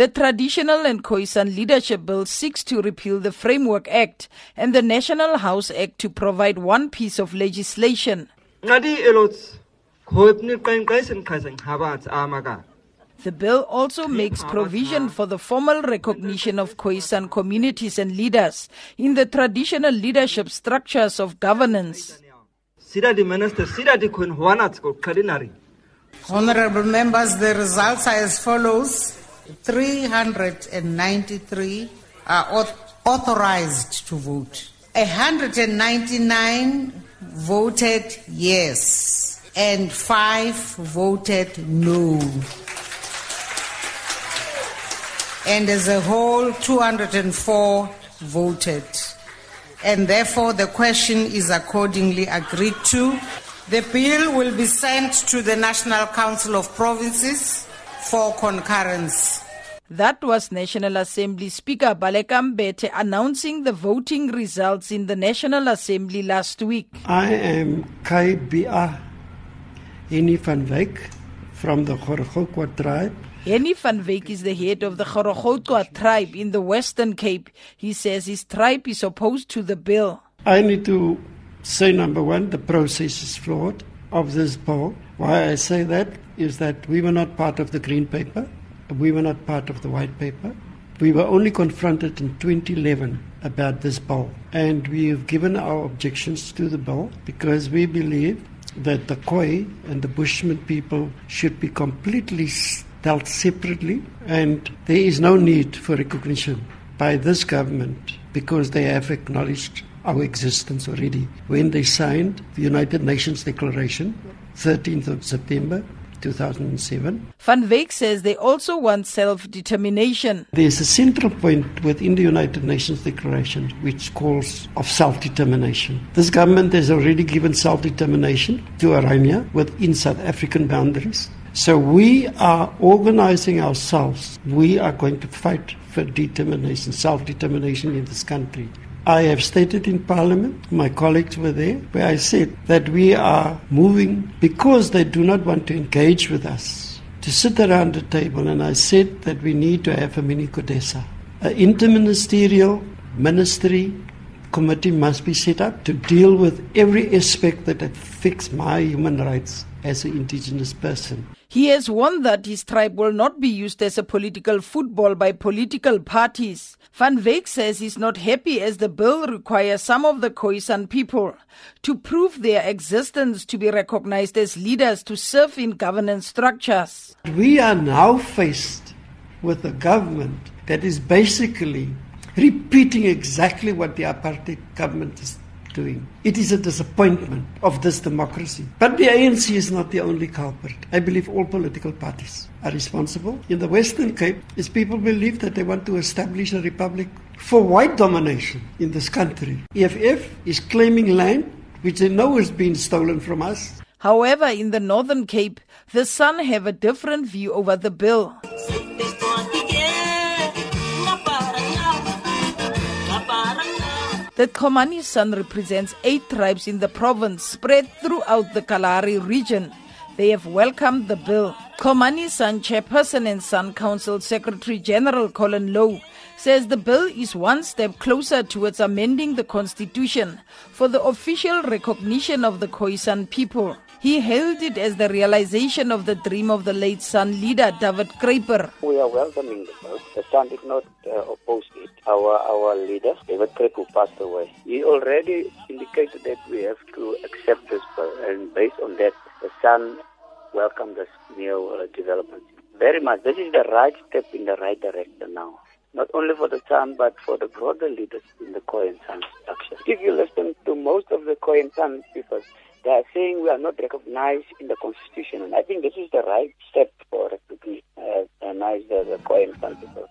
The Traditional and Khoisan Leadership Bill seeks to repeal the Framework Act and the National House Act to provide one piece of legislation. The bill also makes provision for the formal recognition of Khoisan communities and leaders in the traditional leadership structures of governance. Honorable members, the results are as follows 393 are authorized to vote, 199 voted yes, and 5 voted no and as a whole 204 voted. And therefore the question is accordingly agreed to. The bill will be sent to the National Council of Provinces for concurrence. That was National Assembly Speaker Baleka Mbete announcing the voting results in the National Assembly last week. I am Kai Bia Henny van Wyk from the Gorachoqua tribe. Henny van Wyk is the head of the Gorachoqua tribe in the Western Cape. He says his tribe is opposed to the bill. I need to say, number one, the process is flawed of this bill. Why I say that is that we were not part of the green paper, we were not part of the white paper. We were only confronted in 2011 about this bill, and we have given our objections to the bill because we believe that the Khoi and the Bushman people should be completely dealt separately, and there is no need for recognition by this government because they have acknowledged our existence already when they signed the United Nations Declaration, 13th of September 2007. Van Wyk says they also want self determination. There's a central point within the United Nations Declaration which calls of self determination. This government has already given self determination to Orania within South African boundaries. So we are organizing ourselves. We are going to fight for determination, self determination in this country. I have stated in Parliament, my colleagues were there, where I said that we are moving because they do not want to engage with us to sit around the table. And I said that we need to have a mini CODESA. An interministerial ministry committee must be set up to deal with every aspect that affects my human rights as an indigenous person. He has warned that his tribe will not be used as a political football by political parties. Van Wyk says he's not happy as the bill requires some of the Khoisan people to prove their existence to be recognized as leaders to serve in governance structures. We are now faced with a government that is basically repeating exactly what the apartheid government It is a disappointment of this democracy. But the ANC is not the only culprit. I believe all political parties are responsible. In the Western Cape, is people believe that they want to establish a republic for white domination in this country. EFF is claiming land which they know has been stolen from us. However, in the Northern Cape, the San have a different view over the bill. The Khomani San represents eight tribes in the province spread throughout the Kalahari region. They have welcomed the bill. Khomani San chairperson and San Council Secretary General Collin Louw says the bill is one step closer towards amending the constitution for the official recognition of the Khoisan people. He hailed it as the realization of the dream of the late San leader David Kruiper. We are welcoming the bill. The San did not uh, oppose it. Our our leader, David Kruiper, passed away. He already indicated that we have to accept this and based on that, the San welcomed this new uh, development. Very much. This is the right step in the right direction now not only for the San, but for the broader leaders in the Khoi and San structure. If you listen to most of the Khoi and San people, they are saying we are not recognized in the constitution. And I think this is the right step for recognize uh, the, the San people.